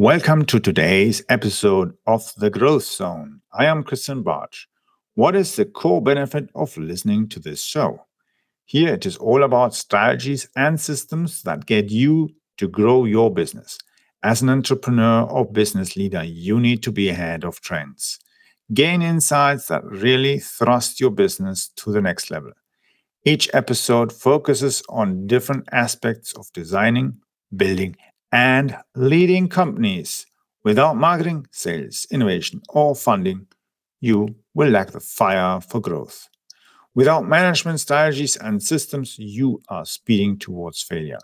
Welcome to today's episode of The Growth Zone. I am Christian Bartsch. What is the core benefit of listening to this show? Here it is all about strategies and systems that get you to grow your business. As an entrepreneur or business leader, you need to be ahead of trends. Gain insights that really thrust your business to the next level. Each episode focuses on different aspects of designing, building, and leading companies. Without marketing, sales, innovation, or funding, you will lack the fire for growth. Without management strategies and systems, you are speeding towards failure.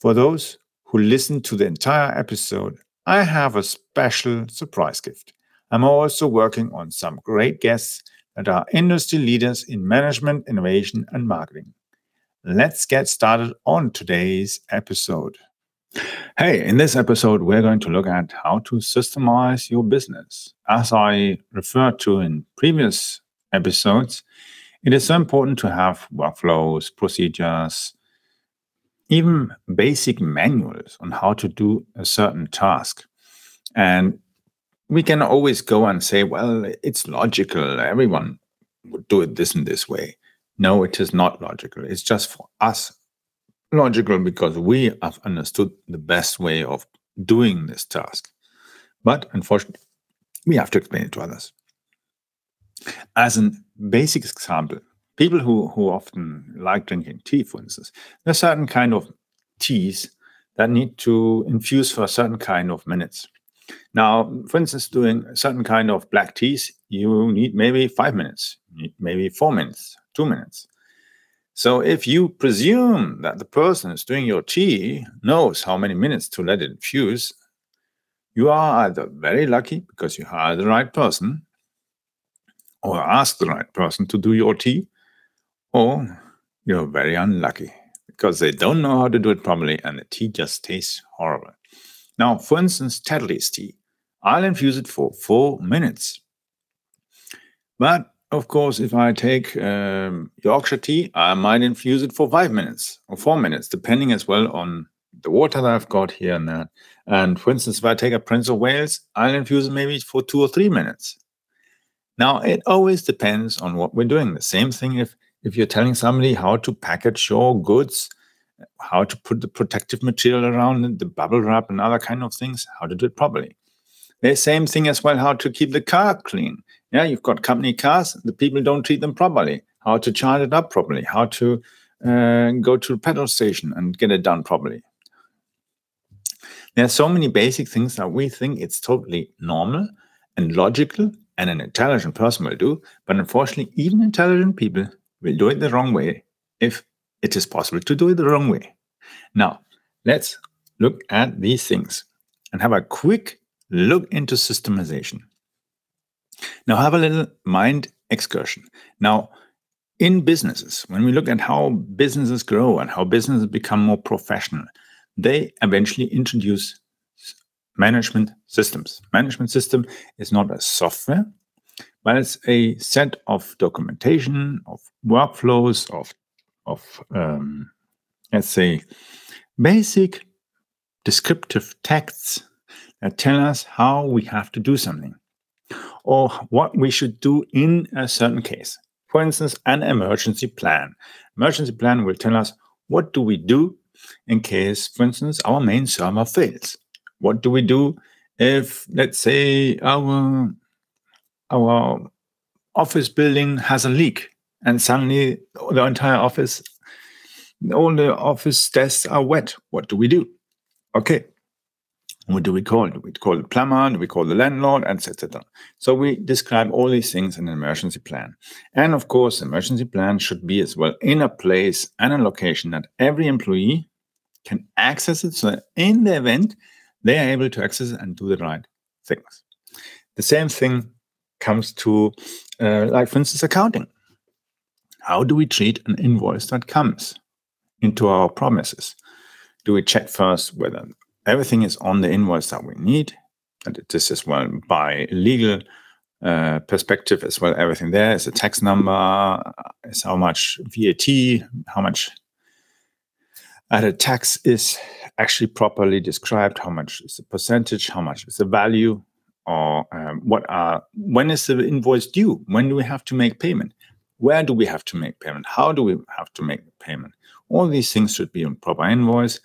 For those who listen to the entire episode, I have a special surprise gift. I'm also working on some great guests that are industry leaders in management, innovation, and marketing. Let's get started on today's episode. Hey, in this episode, we're going to look at how to systemize your business. As I referred to in previous episodes, it is so important to have workflows, procedures, even basic manuals on how to do a certain task. And we can always go and say, well, it's logical. Everyone would do it this and this way. No, it is not logical. It's just for us logical because we have understood the best way of doing this task. But unfortunately, we have to explain it to others. As a basic example, people who, who often like drinking tea, for instance, there's certain kind of teas that need to infuse for a certain kind of minutes. Now, for instance, doing certain kind of black teas, you need maybe five minutes, maybe four minutes, two minutes. So if you presume that the person who's doing your tea knows how many minutes to let it infuse, you are either very lucky because you hire the right person, or ask the right person to do your tea, or you're very unlucky because they don't know how to do it properly and the tea just tastes horrible. Now, for instance, Tetley's tea. I'll infuse it for four minutes. But of course, if I take um, Yorkshire tea, I might infuse it for five minutes or four minutes, depending as well on the water that I've got here and there. And for instance, if I take a Prince of Wales, I'll infuse it maybe for two or three minutes. Now, it always depends on what we're doing. The same thing if if you're telling somebody how to package your goods, how to put the protective material around it, the bubble wrap and other kind of things, how to do it properly. The same thing as well, how to keep the car clean. Yeah, you've got company cars, the people don't treat them properly. How to charge it up properly, how to uh, go to a petrol station and get it done properly. There are so many basic things that we think it's totally normal and logical and an intelligent person will do, but unfortunately, even intelligent people will do it the wrong way if it is possible to do it the wrong way. Now, let's look at these things and have a quick look into systemization. Now, have a little mind excursion. Now, in businesses, when we look at how businesses grow and how businesses become more professional, they eventually introduce management systems. Management system is not a software, but it's a set of documentation, of workflows, of of um, let's say basic descriptive texts that tell us how we have to do something or what we should do in a certain case. For instance, an emergency plan. Emergency plan will tell us what do we do in case, for instance, our main server fails. What do we do if, let's say, our our office building has a leak and suddenly the entire office, all the office desks are wet? What do we do? Okay, what do we call? Do we call the plumber? Do we call the landlord? Etc. So we describe all these things in an emergency plan. And of course, emergency plan should be as well in a place and a location that every employee can access it. So that in the event, they are able to access it and do the right things. The same thing comes to, uh, like for instance, accounting. How do we treat an invoice that comes into our promises? Do we check first whether everything is on the invoice that we need. And this is well by legal uh, perspective as well. Everything there is a tax number, is how much VAT, how much added tax is actually properly described how much is the percentage, how much is the value, or um, what are when is the invoice due? When do we have to make payment? Where do we have to make payment? How do we have to make payment? All these things should be on proper invoice,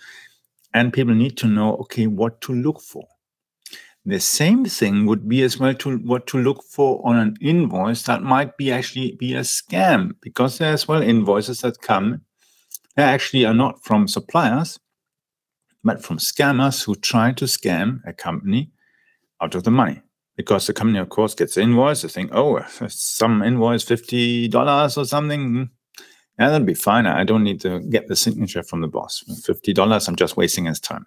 and people need to know okay what to look for. The same thing would be as well to what to look for on an invoice that might be actually be a scam because there as well invoices that come they actually are not from suppliers but from scammers who try to scam a company out of the money. Because the company, of course, gets the invoice. They think, oh, some invoice, $50 or something. Yeah, that'll be fine. I don't need to get the signature from the boss. $50, I'm just wasting his time.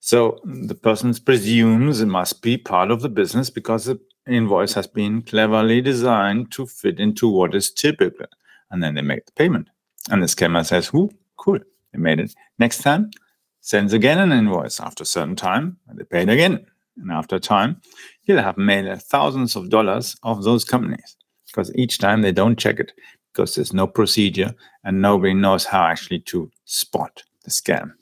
So the person presumes it must be part of the business because the invoice has been cleverly designed to fit into what is typical. And then they make the payment. And the scammer says, whoo, cool, they made it. Next time, sends again an invoice after a certain time, and they pay it again. And after time, he'll have made thousands of dollars of those companies because each time they don't check it because there's no procedure and nobody knows how actually to spot the scam.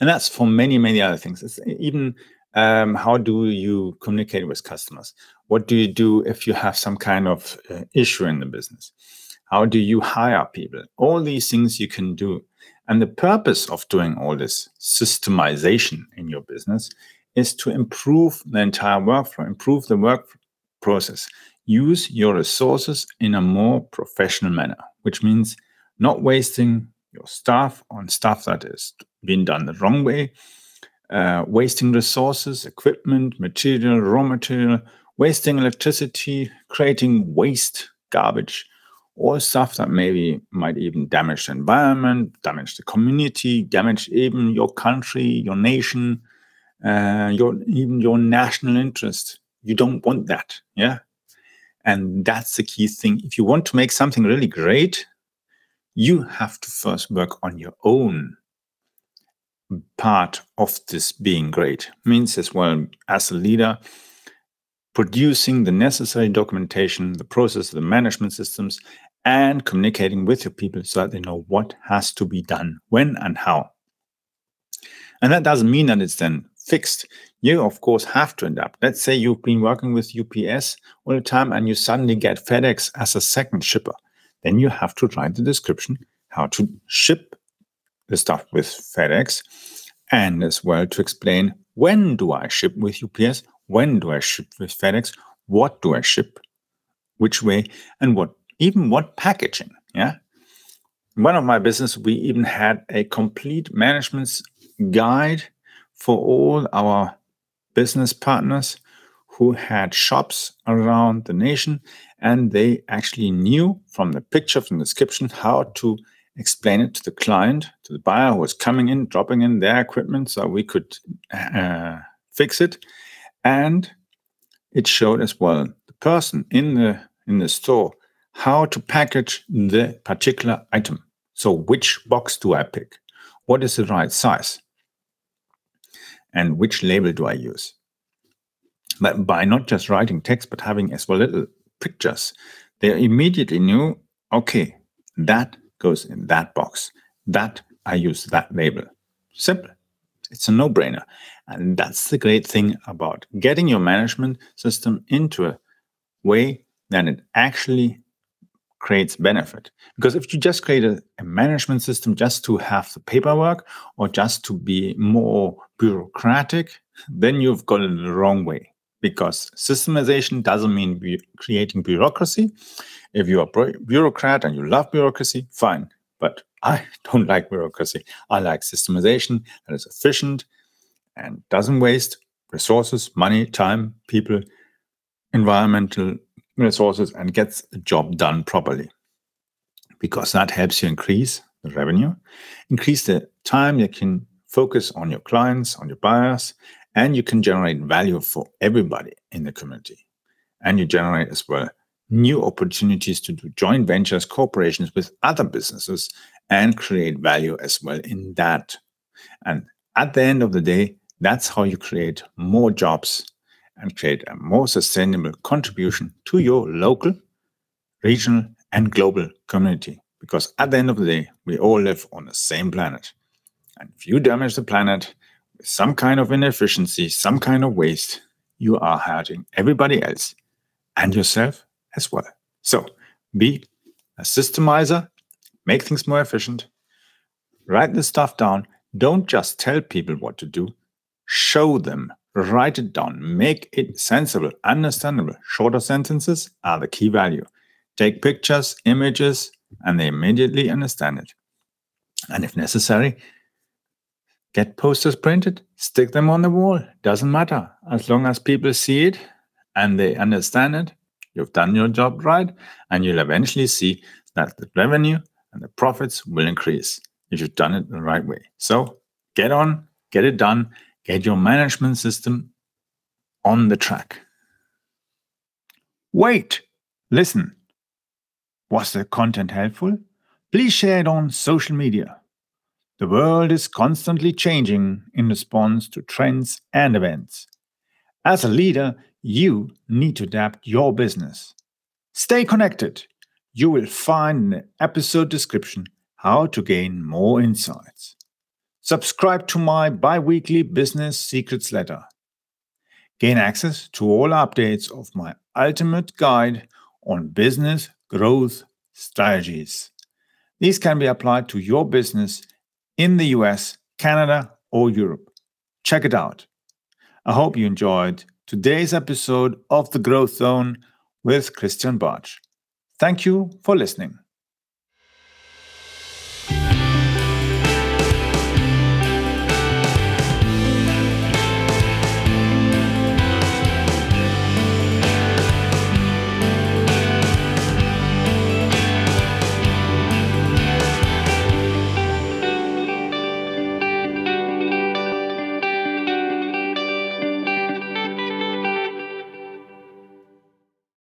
And that's for many, many other things. It's even um, how do you communicate with customers? What do you do if you have some kind of uh, issue in the business? How do you hire people? All these things you can do and the purpose of doing all this systemization in your business is to improve the entire workflow, improve the work process, use your resources in a more professional manner, which means not wasting your staff on stuff that is being done the wrong way, uh, wasting resources, equipment, material, raw material, wasting electricity, creating waste, garbage, or stuff that maybe might even damage the environment, damage the community, damage even your country, your nation, uh, your even your national interest. You don't want that, yeah. And that's the key thing. If you want to make something really great, you have to first work on your own part of this being great. Means as well as a leader, producing the necessary documentation, the process, the management systems, and communicating with your people so that they know what has to be done, when and how. And that doesn't mean that it's then fixed. You, of course, have to adapt. Let's say you've been working with UPS all the time and you suddenly get FedEx as a second shipper. Then you have to write the description how to ship the stuff with FedEx and as well to explain when do I ship with UPS, when do I ship with FedEx, what do I ship, which way, and what even what packaging. Yeah. one of my business, we even had a complete management guide for all our business partners who had shops around the nation. And they actually knew from the picture, from the description, how to explain it to the client, to the buyer who was coming in, dropping in their equipment so we could uh, fix it. And it showed as well the person in the in the store how to package the particular item. So, which box do I pick? What is the right size? And which label do I use? But by not just writing text, but having as well little pictures, they immediately knew okay, that goes in that box. That I use that label. Simple. It's a no brainer. And that's the great thing about getting your management system into a way that it actually creates benefit. Because if you just create a, a, management system just to have the paperwork or just to be more bureaucratic, then you've it the wrong way. Because systemization doesn't mean bu- creating bureaucracy. If you are a bureaucrat and you love bureaucracy, fine. But I don't like bureaucracy. I like systemization that is efficient and doesn't waste resources, money, time, people, environmental resources and gets the job done properly. Because that helps you increase the revenue, increase the time you can focus on your clients, on your buyers, and you can generate value for everybody in the community. And you generate as well new opportunities to do joint ventures, corporations with other businesses, and create value as well in that. And at the end of the day, that's how you create more jobs and create a more sustainable contribution to your local, regional, and global community. Because at the end of the day, we all live on the same planet. And if you damage the planet with some kind of inefficiency, some kind of waste, you are hurting everybody else and yourself as well. So be a systemizer, make things more efficient, write this stuff down. Don't just tell people what to do, show them, write it down, make it sensible, understandable. Shorter sentences are the key value. Take pictures, images, and they immediately understand it. And if necessary, get posters printed, stick them on the wall. Doesn't matter. As long as people see it and they understand it, you've done your job right, and you'll eventually see that the revenue and the profits will increase if you've done it the right way. So get on, get it done, get your management system on the track. Wait, listen. Was the content helpful? Please share it on social media. The world is constantly changing in response to trends and events. As a leader, you need to adapt your business. Stay connected. You will find in the episode description how to gain more insights. Subscribe to my bi weekly business secrets letter. Gain access to all updates of my ultimate guide on business growth strategies. These can be applied to your business in the US, Canada, or Europe. Check it out. I hope you enjoyed today's episode of The Growth Zone with Christian Bartsch. Thank you for listening.